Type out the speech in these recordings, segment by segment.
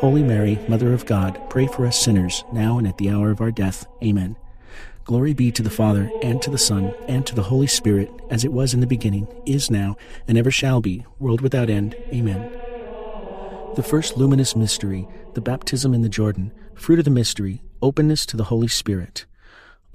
Holy Mary, Mother of God, pray for us sinners, now and at the hour of our death. Amen. Glory be to the Father, and to the Son, and to the Holy Spirit, as it was in the beginning, is now, and ever shall be, world without end. Amen. The first luminous mystery, the baptism in the Jordan, fruit of the mystery, openness to the Holy Spirit.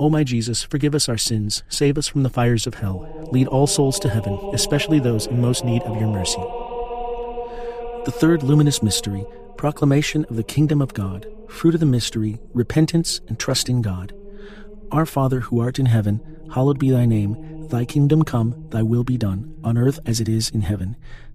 O my Jesus, forgive us our sins, save us from the fires of hell, lead all souls to heaven, especially those in most need of your mercy. The third luminous mystery, proclamation of the kingdom of God, fruit of the mystery, repentance and trust in God. Our Father who art in heaven, hallowed be thy name. Thy kingdom come, thy will be done, on earth as it is in heaven.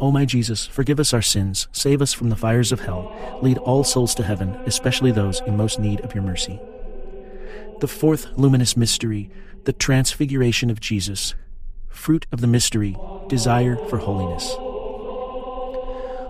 O my Jesus, forgive us our sins, save us from the fires of hell, lead all souls to heaven, especially those in most need of your mercy. The fourth luminous mystery, the transfiguration of Jesus. Fruit of the mystery, desire for holiness.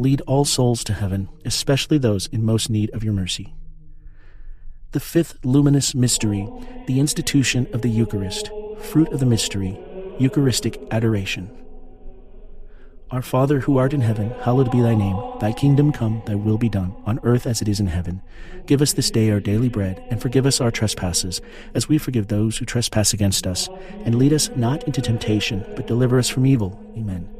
lead all souls to heaven, especially those in most need of your mercy. The fifth luminous mystery, the institution of the Eucharist, fruit of the mystery, Eucharistic adoration. Our Father who art in heaven, hallowed be thy name. Thy kingdom come, thy will be done, on earth as it is in heaven. Give us this day our daily bread, and forgive us our trespasses, as we forgive those who trespass against us. And lead us not into temptation, but deliver us from evil. Amen.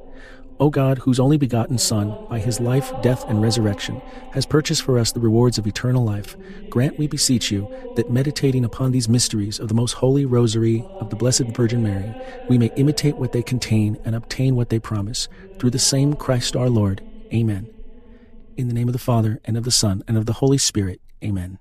O God, whose only begotten Son, by his life, death, and resurrection, has purchased for us the rewards of eternal life, grant, we beseech you, that meditating upon these mysteries of the most holy rosary of the Blessed Virgin Mary, we may imitate what they contain and obtain what they promise, through the same Christ our Lord. Amen. In the name of the Father, and of the Son, and of the Holy Spirit. Amen.